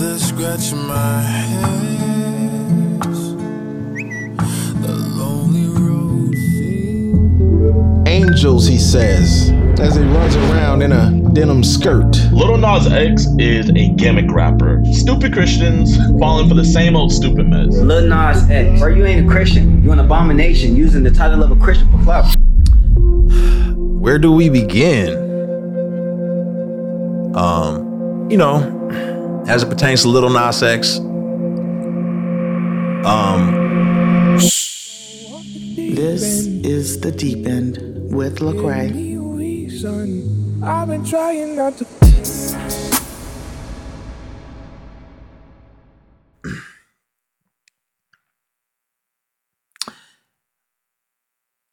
they're scratching my head. The lonely road seems Angels, he says, as he runs around in a denim skirt. Lil Nas X is a gimmick rapper. Stupid Christians falling for the same old stupid mess. Lil Nas X, or you ain't a Christian. You an abomination using the title of a Christian for clout. Where do we begin? Um, you know, as it pertains to Lil Nas X, um, This is the deep end with Lecrae. I've been trying not to.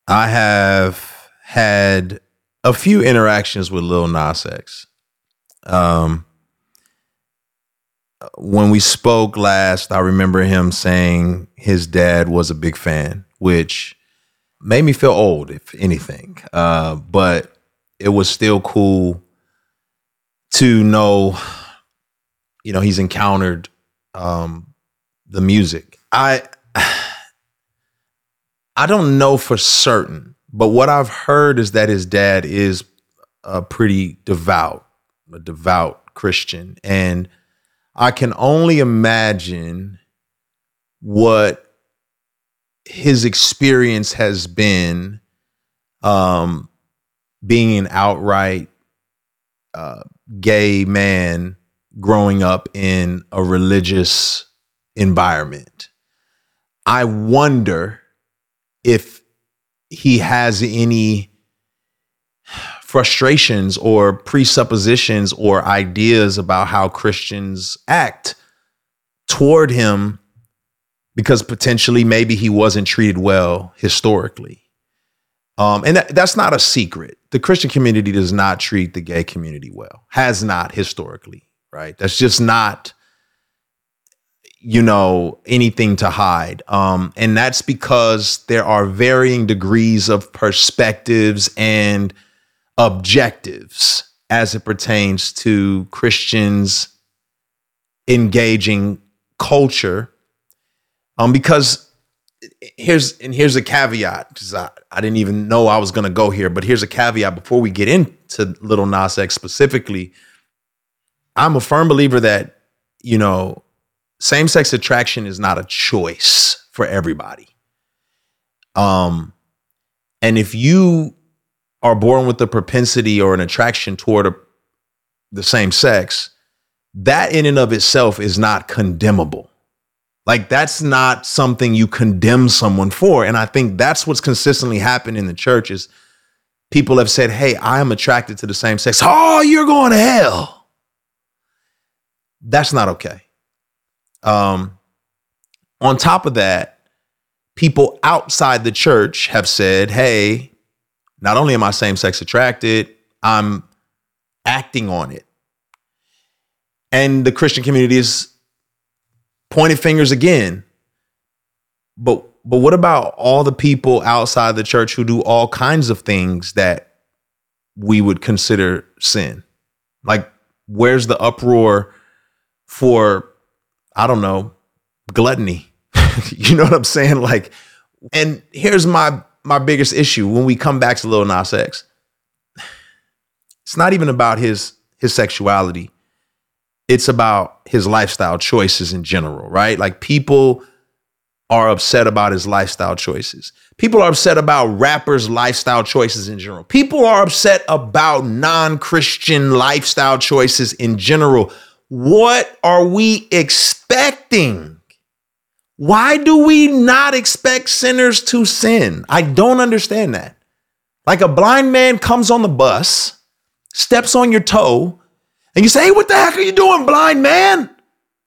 I have had a few interactions with Lil Nas X. Um, when we spoke last, I remember him saying his dad was a big fan, which made me feel old, if anything. Uh, but it was still cool to know, you know, he's encountered um, the music. I I don't know for certain, but what I've heard is that his dad is a pretty devout, a devout Christian. And I can only imagine what his experience has been um, being an outright uh, gay man growing up in a religious environment. I wonder if he has any frustrations or presuppositions or ideas about how Christians act toward him because potentially maybe he wasn't treated well historically. Um, and that, that's not a secret. The Christian community does not treat the gay community well, has not historically, right? That's just not you know anything to hide um and that's because there are varying degrees of perspectives and objectives as it pertains to Christians engaging culture um because here's and here's a caveat because I, I didn't even know I was to go here but here's a caveat before we get into Lil Nas X specifically I'm a firm believer that you know same sex attraction is not a choice for everybody. Um, and if you are born with a propensity or an attraction toward a, the same sex, that in and of itself is not condemnable. Like that's not something you condemn someone for. And I think that's what's consistently happened in the church is people have said, Hey, I am attracted to the same sex. Oh, you're going to hell. That's not okay. Um, on top of that, people outside the church have said, hey, not only am I same sex attracted, I'm acting on it. And the Christian community is pointing fingers again. But but what about all the people outside the church who do all kinds of things that we would consider sin? Like, where's the uproar for I don't know, gluttony. you know what I'm saying? Like, and here's my my biggest issue when we come back to Lil Nas X. It's not even about his his sexuality. It's about his lifestyle choices in general, right? Like people are upset about his lifestyle choices. People are upset about rappers' lifestyle choices in general. People are upset about non-Christian lifestyle choices in general. What are we expecting? Why do we not expect sinners to sin? I don't understand that. Like a blind man comes on the bus, steps on your toe, and you say, Hey, what the heck are you doing, blind man?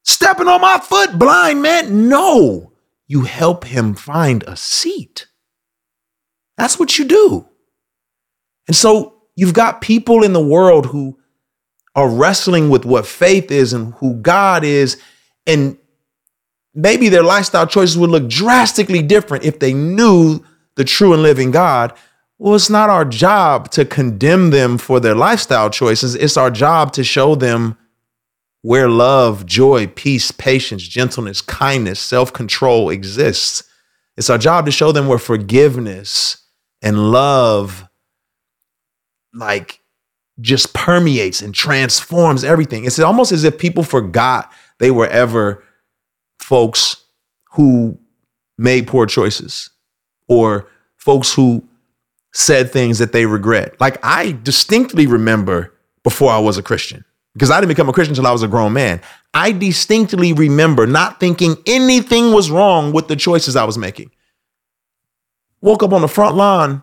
Stepping on my foot, blind man. No, you help him find a seat. That's what you do. And so you've got people in the world who are wrestling with what faith is and who God is. And maybe their lifestyle choices would look drastically different if they knew the true and living God. Well, it's not our job to condemn them for their lifestyle choices. It's our job to show them where love, joy, peace, patience, gentleness, kindness, self control exists. It's our job to show them where forgiveness and love, like, just permeates and transforms everything. It's almost as if people forgot they were ever folks who made poor choices or folks who said things that they regret. Like I distinctly remember before I was a Christian, because I didn't become a Christian until I was a grown man. I distinctly remember not thinking anything was wrong with the choices I was making. Woke up on the front lawn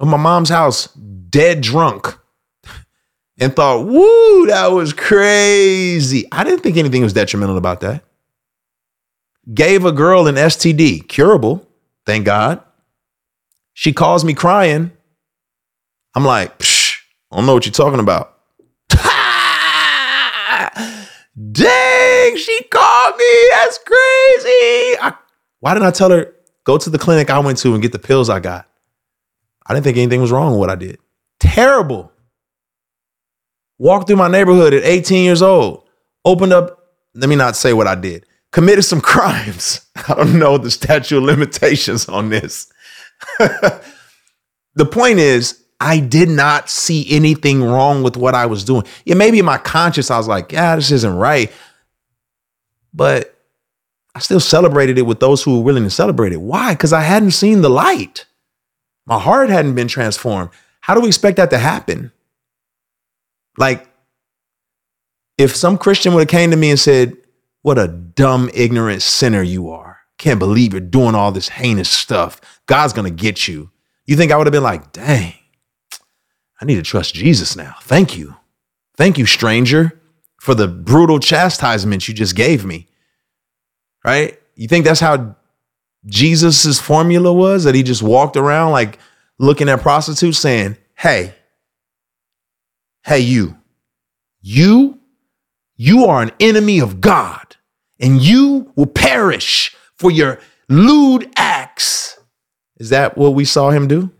of my mom's house, dead drunk, and thought, woo, that was crazy. I didn't think anything was detrimental about that. Gave a girl an STD, curable, thank God. She calls me crying. I'm like, Psh, I don't know what you're talking about. Dang, she called me. That's crazy. I, why didn't I tell her, go to the clinic I went to and get the pills I got? I didn't think anything was wrong with what I did. Terrible. Walked through my neighborhood at 18 years old, opened up, let me not say what I did, committed some crimes. I don't know the statute of limitations on this. the point is, I did not see anything wrong with what I was doing. Yeah, maybe in my conscience, I was like, yeah, this isn't right. But I still celebrated it with those who were willing to celebrate it. Why? Because I hadn't seen the light. My heart hadn't been transformed. How do we expect that to happen? Like, if some Christian would have came to me and said, What a dumb, ignorant sinner you are. Can't believe you're doing all this heinous stuff. God's gonna get you. You think I would have been like, dang, I need to trust Jesus now. Thank you. Thank you, stranger, for the brutal chastisement you just gave me. Right? You think that's how Jesus's formula was? That he just walked around like looking at prostitutes saying, Hey, hey, you, you, you are an enemy of God, and you will perish for your lewd acts. Is that what we saw him do?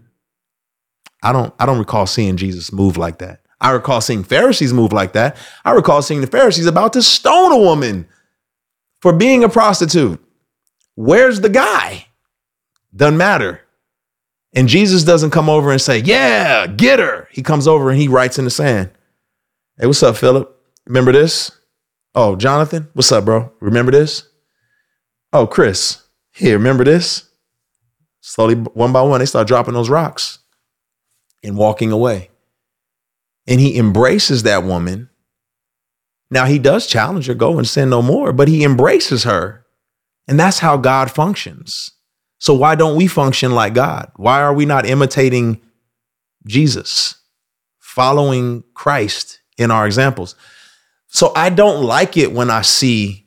I don't I don't recall seeing Jesus move like that. I recall seeing Pharisees move like that. I recall seeing the Pharisees about to stone a woman for being a prostitute. Where's the guy? Doesn't matter. And Jesus doesn't come over and say, Yeah, get her. He comes over and he writes in the sand. Hey, what's up, Philip? Remember this? Oh, Jonathan, what's up, bro? Remember this? Oh, Chris, here, remember this? Slowly, one by one, they start dropping those rocks and walking away. And he embraces that woman. Now, he does challenge her, go and sin no more, but he embraces her. And that's how God functions. So, why don't we function like God? Why are we not imitating Jesus, following Christ in our examples? So, I don't like it when I see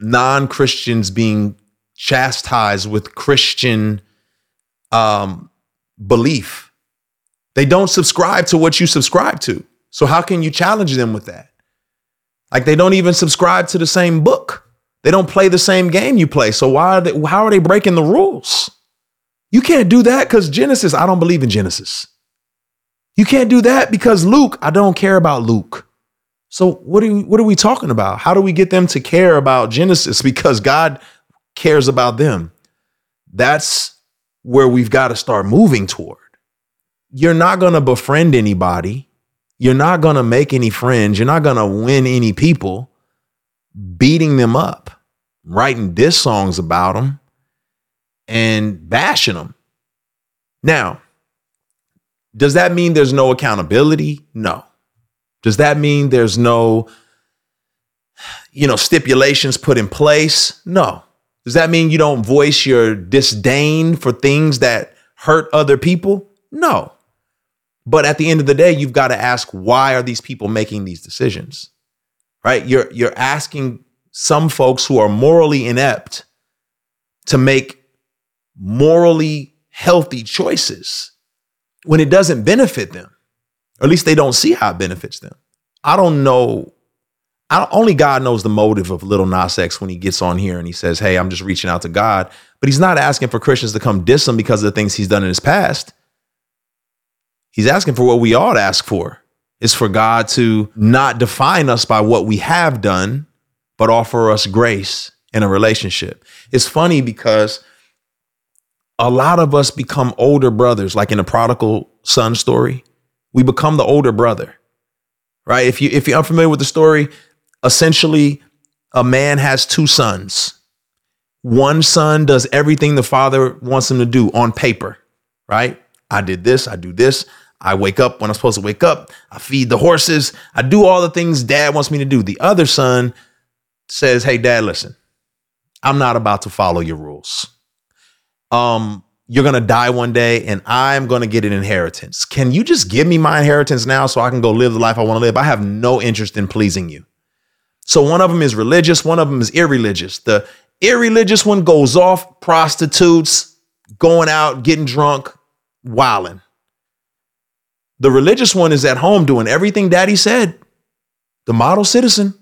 non Christians being chastised with Christian um, belief. They don't subscribe to what you subscribe to. So how can you challenge them with that? Like they don't even subscribe to the same book. They don't play the same game you play. So why are they, how are they breaking the rules? You can't do that because Genesis, I don't believe in Genesis. You can't do that because Luke, I don't care about Luke. So what are we, what are we talking about? How do we get them to care about Genesis? Because God cares about them. That's where we've got to start moving toward. You're not going to befriend anybody. You're not going to make any friends. You're not going to win any people beating them up, writing diss songs about them, and bashing them. Now, does that mean there's no accountability? No. Does that mean there's no you know stipulations put in place? No. Does that mean you don't voice your disdain for things that hurt other people? No. But at the end of the day, you've got to ask why are these people making these decisions? Right? You're you're asking some folks who are morally inept to make morally healthy choices when it doesn't benefit them. Or at least they don't see how it benefits them. I don't know I, only God knows the motive of Lil Nas X when he gets on here and he says, Hey, I'm just reaching out to God. But he's not asking for Christians to come diss him because of the things he's done in his past. He's asking for what we ought to ask for It's for God to not define us by what we have done, but offer us grace in a relationship. It's funny because a lot of us become older brothers, like in a prodigal son story. We become the older brother, right? If you if you're unfamiliar with the story, essentially a man has two sons. One son does everything the father wants him to do on paper, right? I did this, I do this. I wake up when I'm supposed to wake up. I feed the horses. I do all the things dad wants me to do. The other son says, Hey, dad, listen, I'm not about to follow your rules. Um, you're gonna die one day and I'm gonna get an inheritance. Can you just give me my inheritance now so I can go live the life I want to live? I have no interest in pleasing you. So one of them is religious, one of them is irreligious. The irreligious one goes off, prostitutes, going out, getting drunk, wilding. The religious one is at home doing everything daddy said, the model citizen.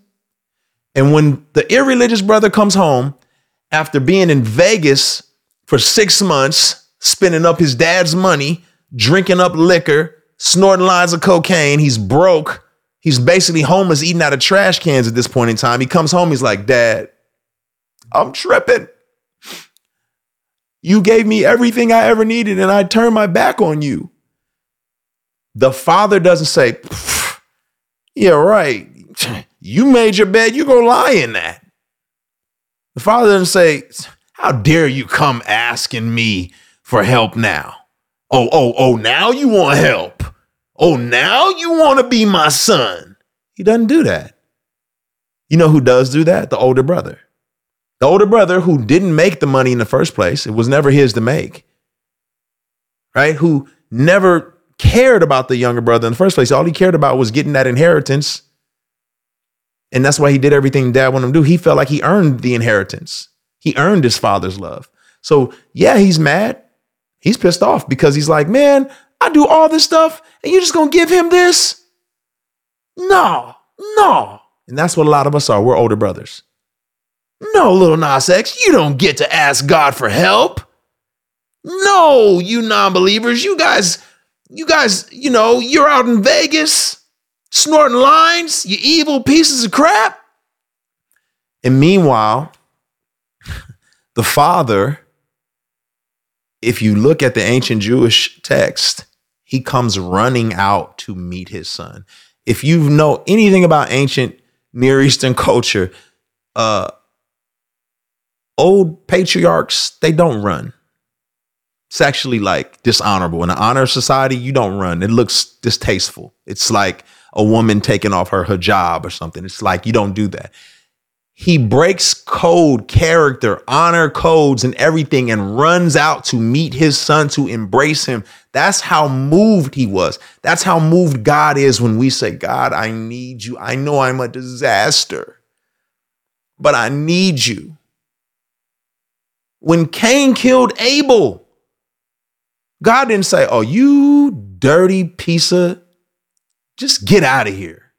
And when the irreligious brother comes home after being in Vegas for six months, spending up his dad's money, drinking up liquor, snorting lines of cocaine, he's broke. He's basically homeless, eating out of trash cans at this point in time. He comes home, he's like, Dad, I'm tripping. You gave me everything I ever needed, and I turned my back on you. The father doesn't say, Yeah, right. You made your bed, you go lie in that. The father doesn't say, How dare you come asking me for help now? Oh, oh, oh, now you want help. Oh, now you want to be my son. He doesn't do that. You know who does do that? The older brother. The older brother who didn't make the money in the first place, it was never his to make, right? Who never cared about the younger brother in the first place. All he cared about was getting that inheritance. And that's why he did everything dad wanted him to do. He felt like he earned the inheritance, he earned his father's love. So, yeah, he's mad. He's pissed off because he's like, man, I do all this stuff and you're just going to give him this? No, no. And that's what a lot of us are. We're older brothers. No, Lil Nas X, you don't get to ask God for help. No, you non believers, you guys you guys, you know, you're out in Vegas snorting lines, you evil pieces of crap. And meanwhile, the father, if you look at the ancient Jewish text, he comes running out to meet his son. If you know anything about ancient Near Eastern culture, uh, old patriarchs, they don't run it's actually like dishonorable. In an honor society, you don't run. It looks distasteful. It's like a woman taking off her hijab or something. It's like you don't do that. He breaks code, character, honor codes, and everything and runs out to meet his son to embrace him. That's how moved he was. That's how moved God is when we say, God, I need you. I know I'm a disaster, but I need you. When Cain killed Abel, God didn't say, Oh, you dirty piece of, just get out of here.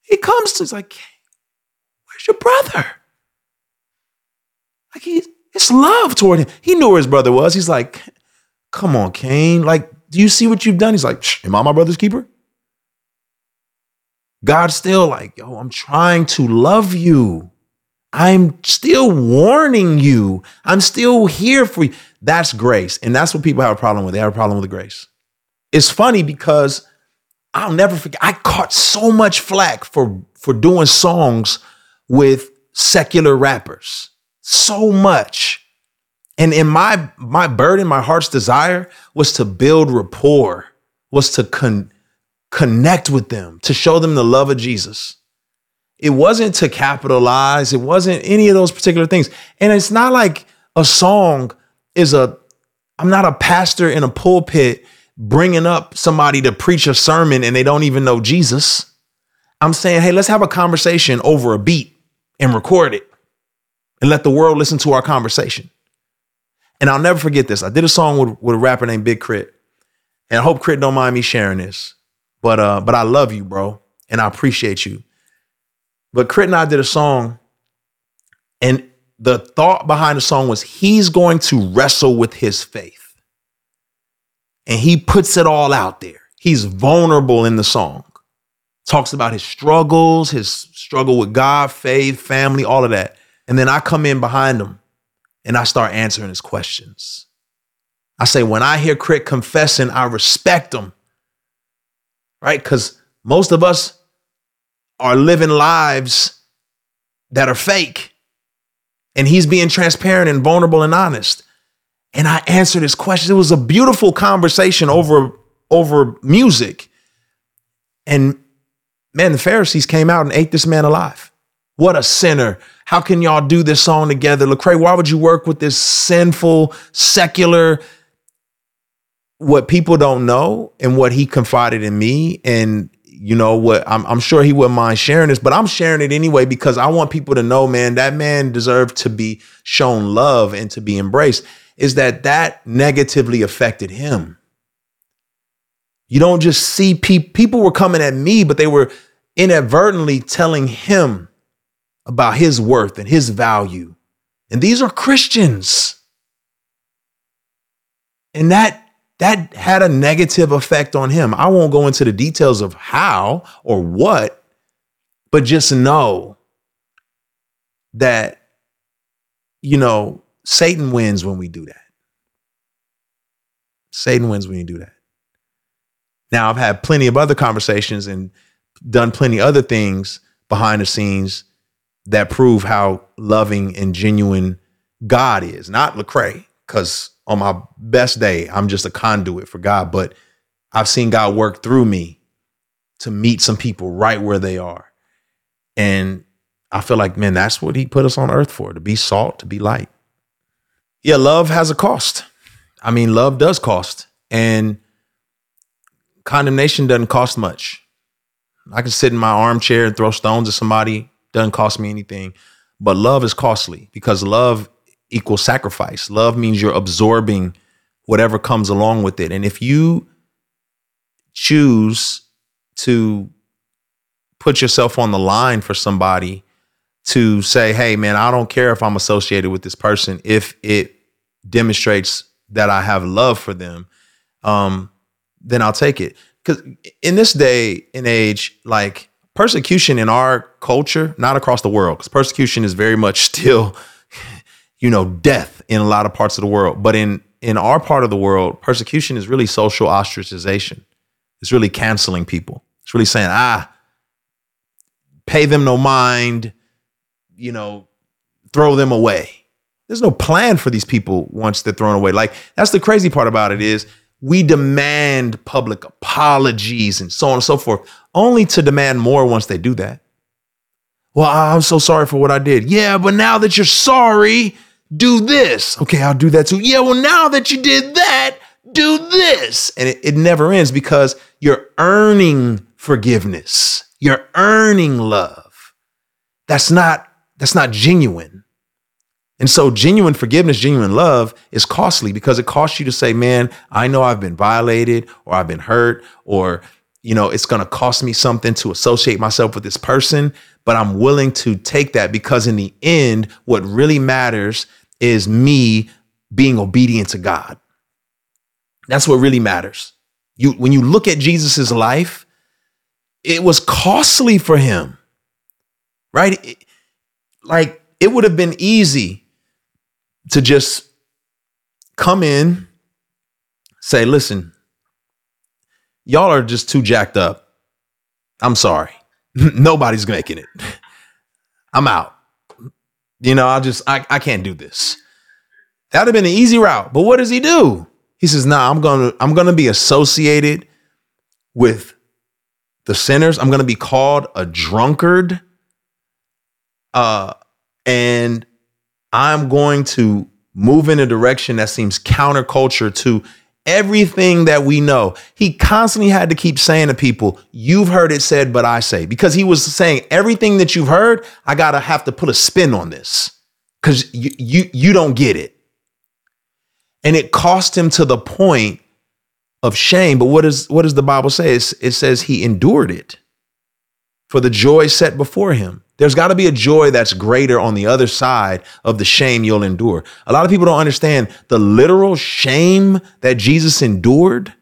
He comes to, he's like, Your brother? Like, he, it's love toward him. He knew where his brother was. He's like, Come on, Cain. Like, do you see what you've done? He's like, Am I my brother's keeper? God's still like, Yo, I'm trying to love you. I'm still warning you. I'm still here for you. That's grace. And that's what people have a problem with. They have a problem with the grace. It's funny because I'll never forget. I caught so much flack for, for doing songs with secular rappers. So much. And in my my burden, my heart's desire was to build rapport, was to con- connect with them, to show them the love of Jesus. It wasn't to capitalize. It wasn't any of those particular things. And it's not like a song is a, I'm not a pastor in a pulpit bringing up somebody to preach a sermon and they don't even know Jesus. I'm saying, hey, let's have a conversation over a beat and record it and let the world listen to our conversation. And I'll never forget this. I did a song with, with a rapper named Big Crit. And I hope K.R.I.T. don't mind me sharing this. But uh, but I love you, bro. And I appreciate you. But K.R.I.T. and I did a song, and the thought behind the song was he's going to wrestle with his faith. And he puts it all out there. He's vulnerable in the song. Talks about his struggles, his struggle with God, faith, family, all of that. And then I come in behind him and I start answering his questions. I say, when I hear K.R.I.T. confessing, I respect him, right? Because most of us are living lives that are fake. And he's being transparent and vulnerable and honest. And I answered his question. It was a beautiful conversation over, over music. And man, the Pharisees came out and ate this man alive. What a sinner. How can y'all do this song together? Lecrae, why would you work with this sinful, secular, what people don't know and what he confided in me and you know what I'm, I'm sure he wouldn't mind sharing this but i'm sharing it anyway because i want people to know man that man deserved to be shown love and to be embraced is that that negatively affected him you don't just see people people were coming at me but they were inadvertently telling him about his worth and his value and these are christians and that that had a negative effect on him. I won't go into the details of how or what, but just know that, you know, Satan wins when we do that. Satan wins when you do that. Now, I've had plenty of other conversations and done plenty other things behind the scenes that prove how loving and genuine God is, not Lecrae, because on my best day, I'm just a conduit for God. But I've seen God work through me to meet some people right where they are. And I feel like, man, that's what he put us on earth for to be salt, to be light. Yeah, love has a cost. I mean, love does cost. And condemnation doesn't cost much. I can sit in my armchair and throw stones at somebody, doesn't cost me anything. But love is costly because love equals sacrifice. Love means you're absorbing whatever comes along with it. And if you choose to put yourself on the line for somebody to say, hey, man, I don't care if I'm associated with this person, if it demonstrates that I have love for them, um, then I'll take it. Because in this day and age, like persecution in our culture, not across the world, because persecution is very much still you know, death in a lot of parts of the world. But in in our part of the world, persecution is really social ostracization. It's really canceling people. It's really saying, ah, pay them no mind, you know, throw them away. There's no plan for these people once they're thrown away. Like that's the crazy part about it is we demand public apologies and so on and so forth, only to demand more once they do that. Well, I'm so sorry for what I did. Yeah, but now that you're sorry, do this. Okay, I'll do that too. Yeah, well, now that you did that, do this. And it, it never ends because you're earning forgiveness. You're earning love. That's not that's not genuine. And so genuine forgiveness, genuine love is costly because it costs you to say, man, I know I've been violated or I've been hurt or you know, it's going to cost me something to associate myself with this person, but I'm willing to take that because in the end what really matters is me being obedient to God. That's what really matters. You when you look at Jesus's life, it was costly for him. Right? It, like it would have been easy to just come in, say, "Listen, y'all are just too jacked up. I'm sorry. Nobody's making it. I'm out. You know, I just I, I can't do this. That'd have been an easy route. But what does he do? He says, nah, I'm gonna, I'm gonna be associated with the sinners. I'm gonna be called a drunkard. Uh, and I'm going to move in a direction that seems counterculture to everything that we know. He constantly had to keep saying to people, You've heard it said, but I say, because he was saying everything that you've heard, I gotta have to put a spin on this because you, you, you don't get it. And it cost him to the point of shame. But what, is, what does the Bible say? It's, it says he endured it for the joy set before him. There's got to be a joy that's greater on the other side of the shame you'll endure. A lot of people don't understand the literal shame that Jesus endured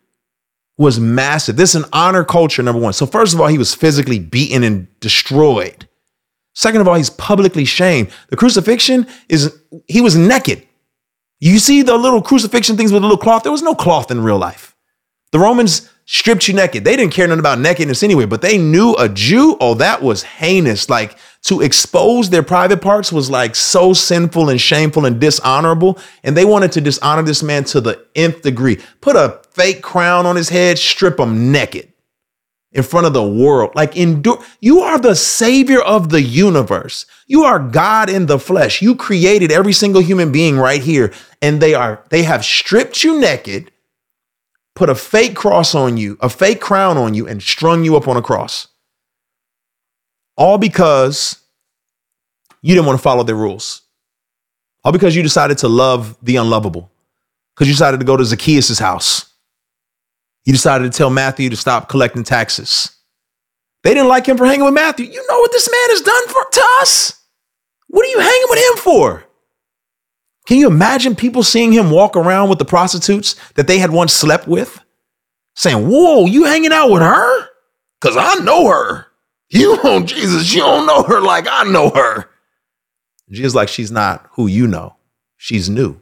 was massive. This is an honor culture, number one. So, first of all, he was physically beaten and destroyed. Second of all, he's publicly shamed. The crucifixion is, he was naked. You see the little crucifixion things with a little cloth? There was no cloth in real life. The Romans stripped you naked. They didn't care nothing about nakedness anyway, but they knew a Jew, oh, that was heinous. Like to expose their private parts was like so sinful and shameful and dishonorable. And they wanted to dishonor this man to the nth degree. Put a fake crown on his head, strip him naked in front of the world. Like endure. You are the savior of the universe. You are God in the flesh. You created every single human being right here. And they are, they have stripped you naked, put a fake cross on you, a fake crown on you, and strung you up on a cross. All because you didn't want to follow their rules. All because you decided to love the unlovable. Because you decided to go to Zacchaeus' house. You decided to tell Matthew to stop collecting taxes. They didn't like him for hanging with Matthew. You know what this man has done for to us? What are you hanging with him for? Can you imagine people seeing him walk around with the prostitutes that they had once slept with? Saying, Whoa, you hanging out with her? Because I know her. You don't, Jesus, you don't know her like I know her. Jesus, like, she's not who you know. She's new.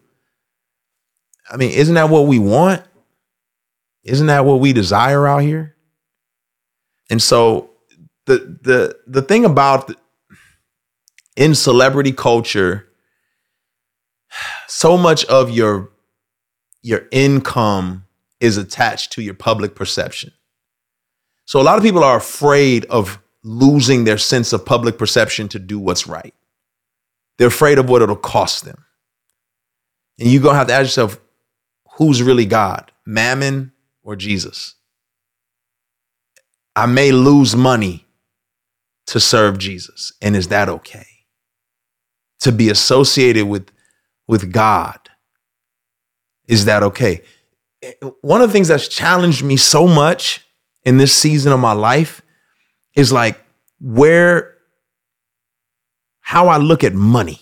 I mean, isn't that what we want? Isn't that what we desire out here? And so the the the thing about the, in celebrity culture, so much of your your income is attached to your public perception. So a lot of people are afraid of losing their sense of public perception to do what's right. They're afraid of what it'll cost them. And you're going to have to ask yourself, who's really God, Mammon or Jesus? I may lose money to serve Jesus. And is that okay? To be associated with, with God, is that okay? One of the things that's challenged me so much in this season of my life is like where how I look at money.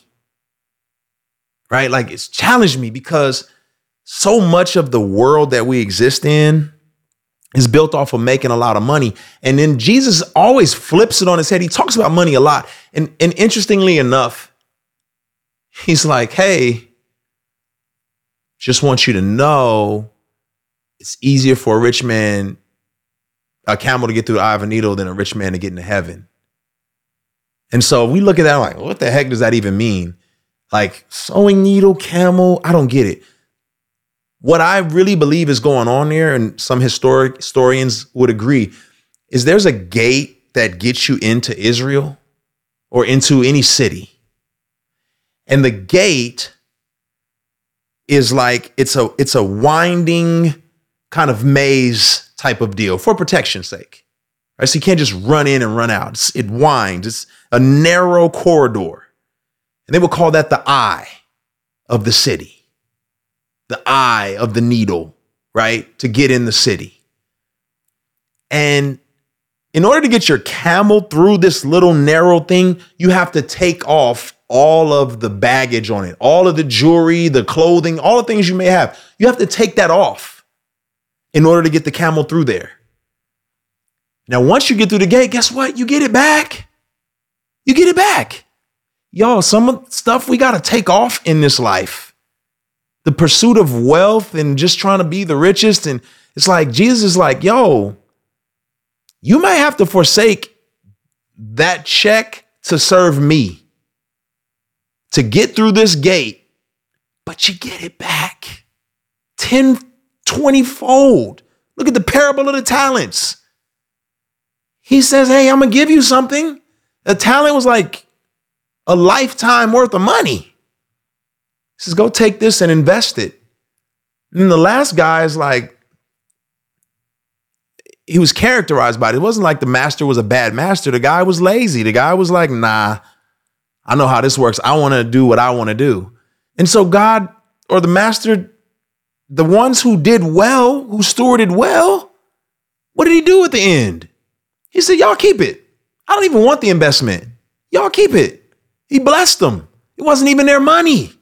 Right? Like it's challenged me because so much of the world that we exist in is built off of making a lot of money. And then Jesus always flips it on his head. He talks about money a lot. And, and interestingly enough, he's like, hey, just want you to know it's easier for a rich man a camel to get through the eye of a needle than a rich man to get into heaven. And so we look at that like, what the heck does that even mean? Like sewing needle, camel, I don't get it. What I really believe is going on there, and some historic historians would agree, is there's a gate that gets you into Israel or into any city. And the gate is like it's a it's a winding kind of maze type of deal for protection's sake. Right? So you can't just run in and run out. It's, it winds. It's a narrow corridor. And they would call that the eye of the city, the eye of the needle, right? To get in the city. And in order to get your camel through this little narrow thing, you have to take off all of the baggage on it, all of the jewelry, the clothing, all the things you may have. You have to take that off in order to get the camel through there. Now, once you get through the gate, guess what? You get it back. You get it back. Y'all, some stuff we got to take off in this life. The pursuit of wealth and just trying to be the richest. And it's like, Jesus is like, yo, you might have to forsake that check to serve me, to get through this gate, but you get it back. 10 20 fold. Look at the parable of the talents. He says, Hey, I'm going to give you something. A talent was like a lifetime worth of money. He says, Go take this and invest it. And the last guy is like, he was characterized by it. It wasn't like the master was a bad master. The guy was lazy. The guy was like, nah, I know how this works. I want to do what I want to do. And so God or the master the ones who did well, who stewarded well, what did he do at the end? He said, Y'all keep it. I don't even want the investment. Y'all keep it. He blessed them. It wasn't even their money.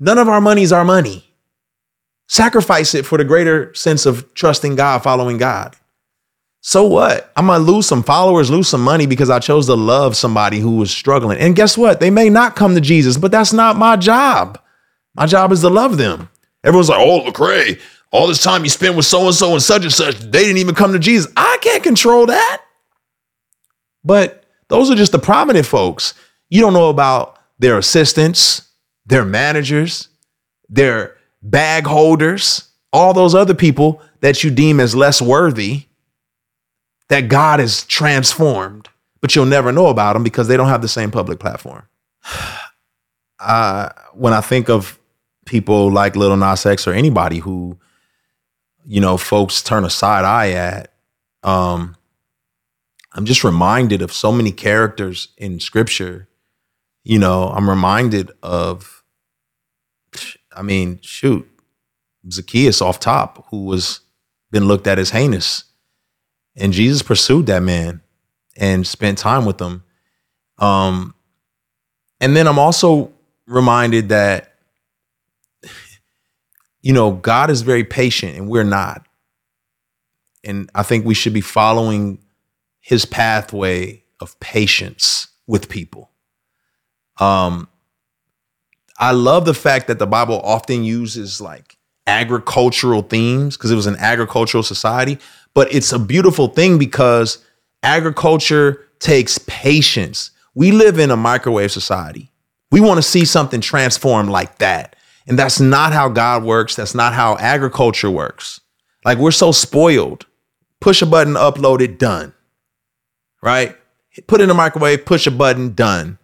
None of our money is our money. Sacrifice it for the greater sense of trusting God, following God. So what? I'm gonna lose some followers, lose some money because I chose to love somebody who was struggling. And guess what? They may not come to Jesus, but that's not my job. My job is to love them. Everyone's like, oh, Lecrae, all this time you spent with so and so and such and such, they didn't even come to Jesus. I can't control that. But those are just the prominent folks. You don't know about their assistants, their managers, their bag holders, all those other people that you deem as less worthy that God has transformed, but you'll never know about them because they don't have the same public platform. Uh, when I think of people like Lil Nas X or anybody who, you know, folks turn a side eye at, um, I'm just reminded of so many characters in scripture. You know, I'm reminded of, I mean, shoot, Zacchaeus off top, who was been looked at as heinous. And Jesus pursued that man and spent time with him. Um, and then I'm also reminded that, you know, God is very patient and we're not. And I think we should be following his pathway of patience with people. Um, I love the fact that the Bible often uses like agricultural themes because it was an agricultural society, but it's a beautiful thing because agriculture takes patience. We live in a microwave society. We want to see something transformed like that. And that's not how God works. That's not how agriculture works. Like we're so spoiled. Push a button, upload it, done. Right? Put in the microwave, push a button, done.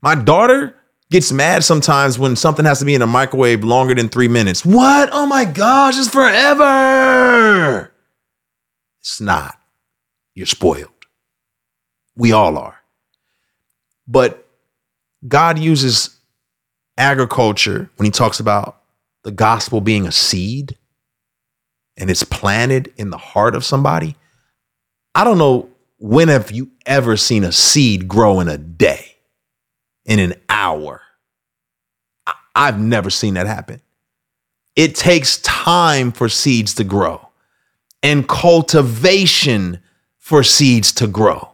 My daughter gets mad sometimes when something has to be in a microwave longer than three minutes. What? Oh my gosh, it's forever. It's not. You're spoiled. We all are. But God uses agriculture when he talks about the gospel being a seed and it's planted in the heart of somebody. I don't know when have you ever seen a seed grow in a day, in an hour? I've never seen that happen. It takes time for seeds to grow and cultivation for seeds to grow.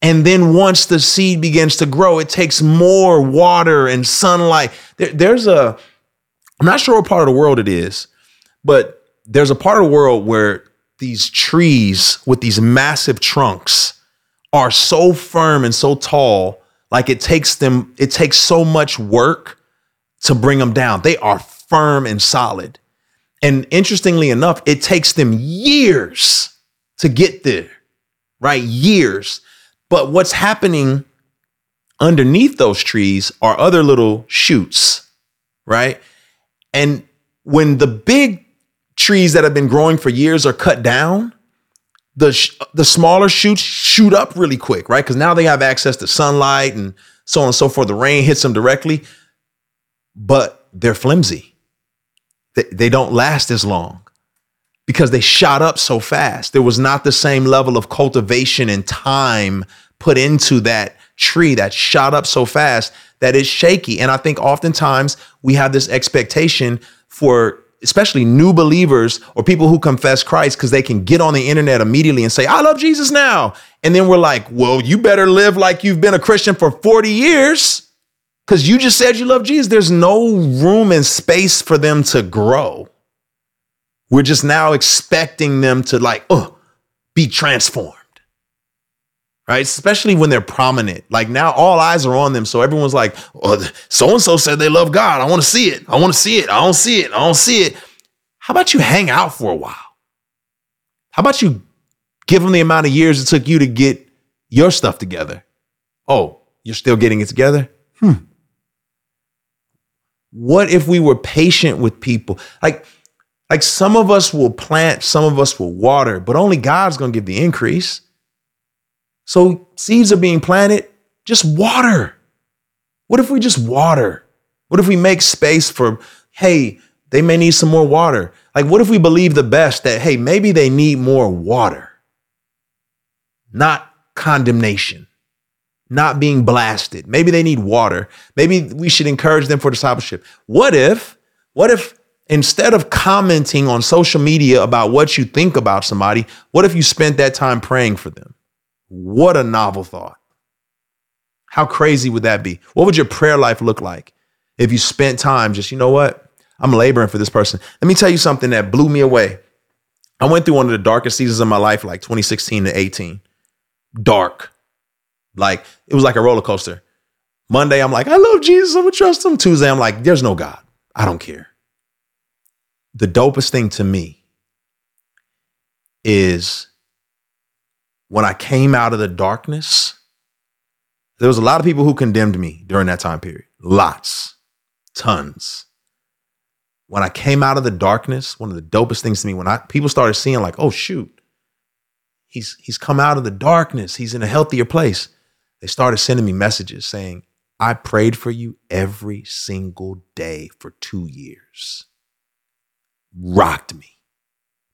And then once the seed begins to grow, it takes more water and sunlight. There, there's a, I'm not sure what part of the world it is, but there's a part of the world where these trees with these massive trunks are so firm and so tall, like it takes them, it takes so much work to bring them down. They are firm and solid. And interestingly enough, it takes them years to get there, right? Years. But what's happening underneath those trees are other little shoots, right? And when the big trees that have been growing for years are cut down, the sh- the smaller shoots shoot up really quick, right? Because now they have access to sunlight and so on and so forth. The rain hits them directly, but they're flimsy. They, they don't last as long because they shot up so fast. There was not the same level of cultivation and time put into that tree that shot up so fast that it's shaky. And I think oftentimes we have this expectation for especially new believers or people who confess Christ because they can get on the internet immediately and say, I love Jesus now. And then we're like, well, you better live like you've been a Christian for 40 years because you just said you love Jesus. There's no room and space for them to grow. We're just now expecting them to like, oh, be transformed. Right? Especially when they're prominent. Like now all eyes are on them. So everyone's like, so and so said they love God. I want to see it. I want to see it. I don't see it. I don't see it. How about you hang out for a while? How about you give them the amount of years it took you to get your stuff together? Oh, you're still getting it together? Hmm. What if we were patient with people? Like, like some of us will plant, some of us will water, but only God's to give the increase. So seeds are being planted, just water. What if we just water? What if we make space for, hey, they may need some more water? Like, what if we believe the best that, hey, maybe they need more water, not condemnation, not being blasted. Maybe they need water. Maybe we should encourage them for discipleship. What if, what if Instead of commenting on social media about what you think about somebody, what if you spent that time praying for them? What a novel thought. How crazy would that be? What would your prayer life look like if you spent time just, you know what? I'm laboring for this person. Let me tell you something that blew me away. I went through one of the darkest seasons of my life, like 2016 to 18. Dark. Like it was like a roller coaster. Monday, I'm like, I love Jesus. I'm gonna trust him. Tuesday, I'm like, there's no God. I don't care. The dopest thing to me is when I came out of the darkness, there was a lot of people who condemned me during that time period. Lots, tons. When I came out of the darkness, one of the dopest things to me, when I people started seeing, like, oh shoot, he's he's come out of the darkness, he's in a healthier place. They started sending me messages saying, I prayed for you every single day for two years. Rocked me,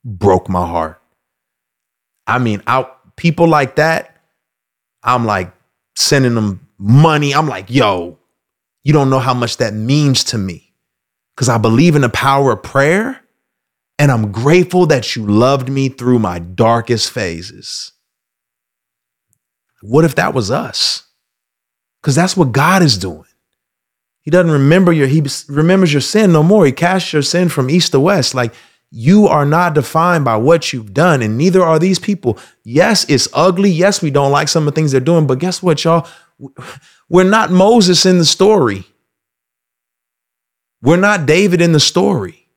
broke my heart. I mean, out people like that, I'm like sending them money. I'm like, yo, you don't know how much that means to me. Because I believe in the power of prayer. And I'm grateful that you loved me through my darkest phases. What if that was us? Because that's what God is doing. He doesn't remember your, he remembers your sin no more. He casts your sin from east to west. Like you are not defined by what you've done, and neither are these people. Yes, it's ugly. Yes, we don't like some of the things they're doing, but guess what, y'all? We're not Moses in the story. We're not David in the story.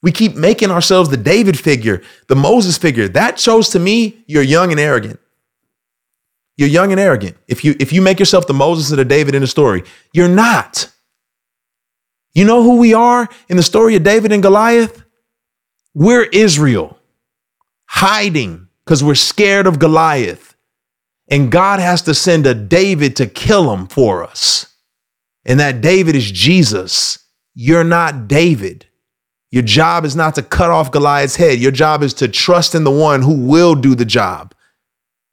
We keep making ourselves the David figure, the Moses figure. That shows to me you're young and arrogant. You're young and arrogant. If you if you make yourself the Moses or the David in the story, you're not. You know who we are in the story of David and Goliath? We're Israel hiding because we're scared of Goliath. And God has to send a David to kill him for us. And that David is Jesus. You're not David. Your job is not to cut off Goliath's head. Your job is to trust in the one who will do the job.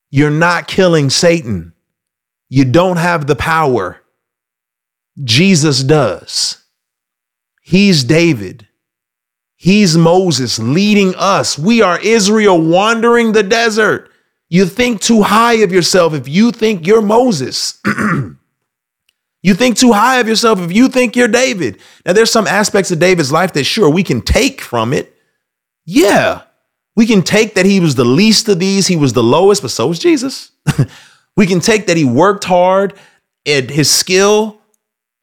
You're not killing Satan. You don't have the power. Jesus does. He's David. He's Moses leading us. We are Israel wandering the desert. You think too high of yourself if you think you're Moses. You think too high of yourself if you think you're David. Now, there's some aspects of David's life that sure we can take from it. Yeah, we can take that he was the least of these, he was the lowest, but so was Jesus. we can take that he worked hard at his skill,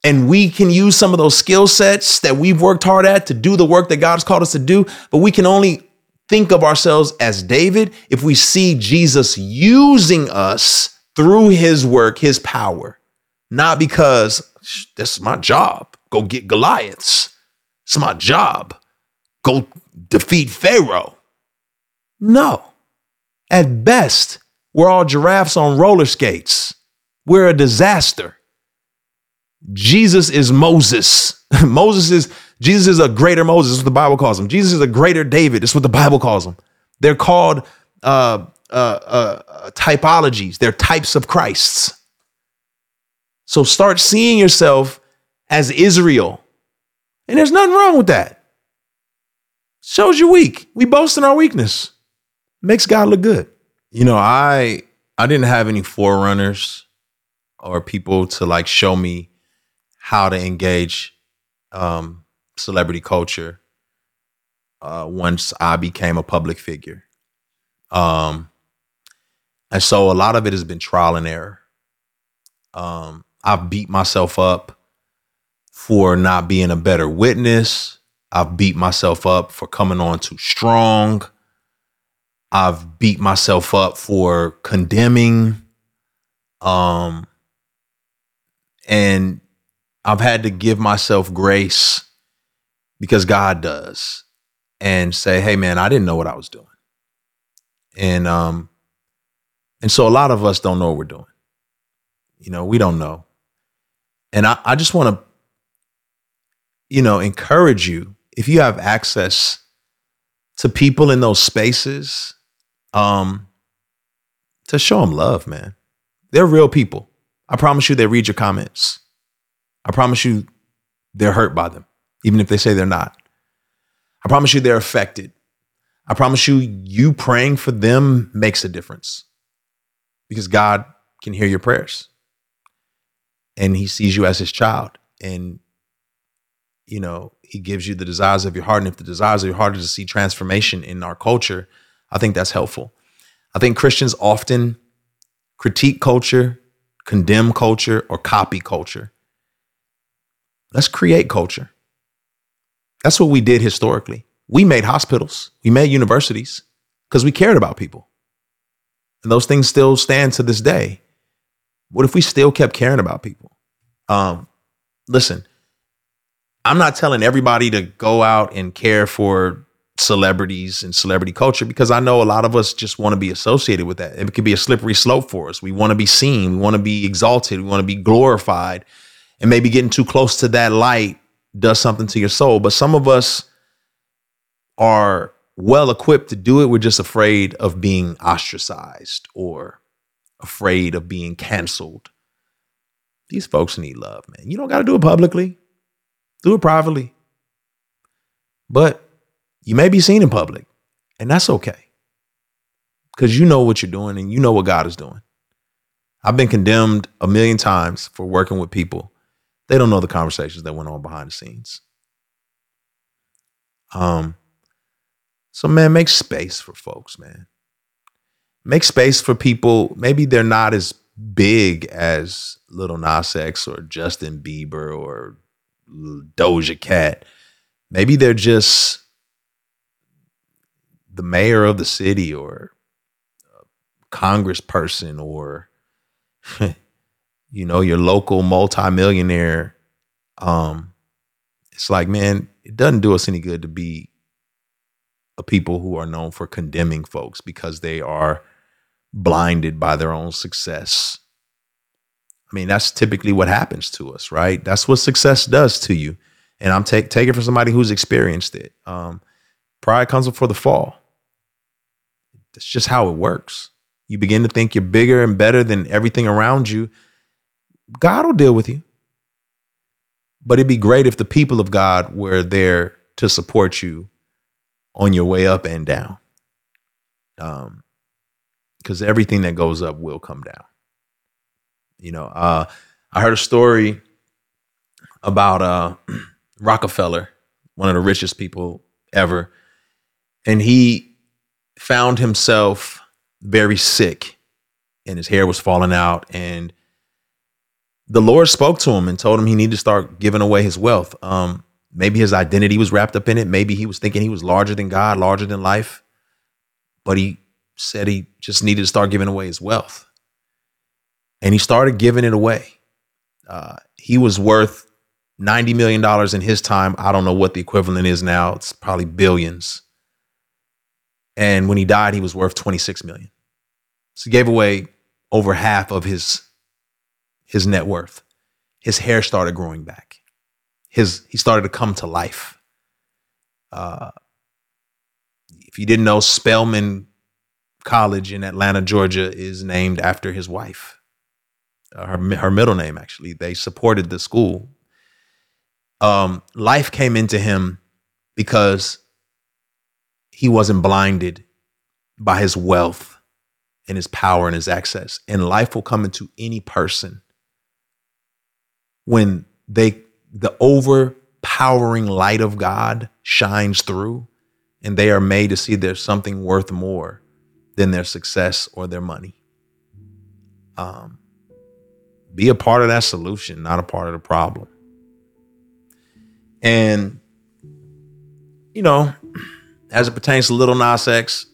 and we can use some of those skill sets that we've worked hard at to do the work that God's called us to do, but we can only think of ourselves as David if we see Jesus using us through his work, his power not because this is my job. Go get Goliaths. It's my job. Go defeat Pharaoh. No. At best, we're all giraffes on roller skates. We're a disaster. Jesus is Moses. Moses is Jesus is a greater Moses. what the Bible calls him. Jesus is a greater David. That's what the Bible calls him. They're called uh, uh, uh, typologies. They're types of Christs. So start seeing yourself as Israel. And there's nothing wrong with that. Shows you weak. We boast in our weakness. Makes God look good. You know, I I didn't have any forerunners or people to like show me how to engage um, celebrity culture uh, once I became a public figure. Um, and so a lot of it has been trial and error. Um, I've beat myself up for not being a better witness. I've beat myself up for coming on too strong. I've beat myself up for condemning. Um, and I've had to give myself grace because God does and say, hey man, I didn't know what I was doing. And um, and so a lot of us don't know what we're doing. You know, we don't know. And I, I just want to, you know, encourage you if you have access to people in those spaces, um, to show them love, man. They're real people. I promise you, they read your comments. I promise you, they're hurt by them, even if they say they're not. I promise you they're affected. I promise you, you praying for them makes a difference because God can hear your prayers and he sees you as his child. And, you know, he gives you the desires of your heart. And if the desires of your heart are to see transformation in our culture, I think that's helpful. I think Christians often critique culture, condemn culture, or copy culture. Let's create culture. That's what we did historically. We made hospitals, we made universities because we cared about people. And those things still stand to this day. What if we still kept caring about people? Um, listen, I'm not telling everybody to go out and care for celebrities and celebrity culture because I know a lot of us just want to be associated with that. It could be a slippery slope for us. We want to be seen, we want to be exalted, we want to be glorified. And maybe getting too close to that light does something to your soul. But some of us are well equipped to do it. We're just afraid of being ostracized or afraid of being canceled. These folks need love, man. You don't got to do it publicly, do it privately. But you may be seen in public, and that's okay because you know what you're doing and you know what God is doing. I've been condemned a million times for working with people. They don't know the conversations that went on behind the scenes. Um, so man, make space for folks, man. Make space for people. Maybe they're not as big as Lil Nas X or Justin Bieber or Doja Cat. Maybe they're just the mayor of the city or a congressperson or you know your local multimillionaire um it's like man it doesn't do us any good to be a people who are known for condemning folks because they are blinded by their own success i mean that's typically what happens to us right that's what success does to you and i'm take take it from somebody who's experienced it um pride comes before the fall that's just how it works. You begin to think you're bigger and better than everything around you. God will deal with you. But it'd be great if the people of God were there to support you on your way up and down. Um, because everything that goes up will come down. You know, uh, I heard a story about uh, Rockefeller, one of the richest people ever, and he found himself very sick and his hair was falling out and the lord spoke to him and told him he needed to start giving away his wealth. Um, maybe his identity was wrapped up in it. Maybe he was thinking he was larger than god larger than life. But he said he just needed to start giving away his wealth. And he started giving it away. Uh, he was worth $90 million in his time. I don't know what the equivalent is now. It's probably billions. And when he died, he was worth 26 million. So he gave away over half of his his net worth. His hair started growing back. His he started to come to life. Uh, if you didn't know, Spelman College in Atlanta, Georgia, is named after his wife. Uh, her her middle name, actually. They supported the school. Um, life came into him because he wasn't blinded by his wealth and his power and his access. And life will come into any person when they the overpowering light of God shines through and they are made to see there's something worth more than their success or their money. Um, be a part of that solution, not a part of the problem. And, you know, as it pertains to Lil Nas X,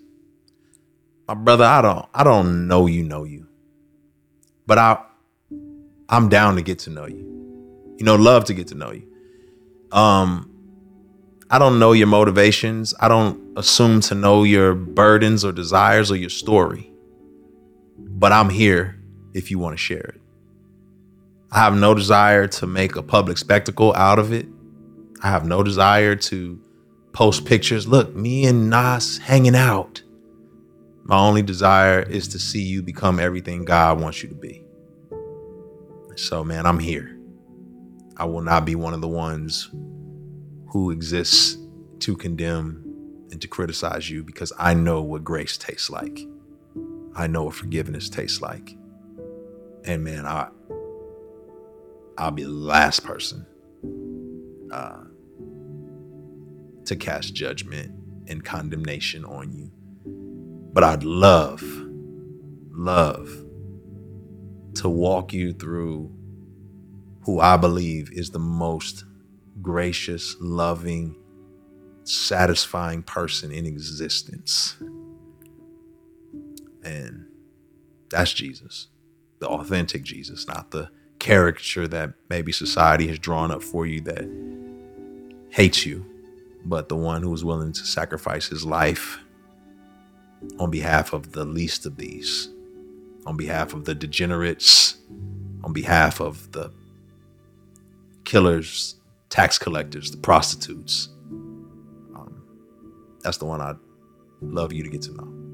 my brother, I don't I don't know you know you. But I I'm down to get to know you. You know, love to get to know you. Um I don't know your motivations. I don't assume to know your burdens or desires or your story. But I'm here if you want to share it. I have no desire to make a public spectacle out of it. I have no desire to post pictures. Look, me and Nas hanging out. My only desire is to see you become everything God wants you to be. So, man, I'm here. I will not be one of the ones who exists to condemn and to criticize you because I know what grace tastes like. I know what forgiveness tastes like. And man, I I'll be the last person uh, to cast judgment and condemnation on you. But I'd love, love to walk you through who I believe is the most gracious, loving, satisfying person in existence. And that's Jesus, the authentic Jesus, not the caricature that maybe society has drawn up for you that hates you, but the one who is willing to sacrifice his life on behalf of the least of these, on behalf of the degenerates, on behalf of the killers, tax collectors, the prostitutes. Um, that's the one I'd love you to get to know.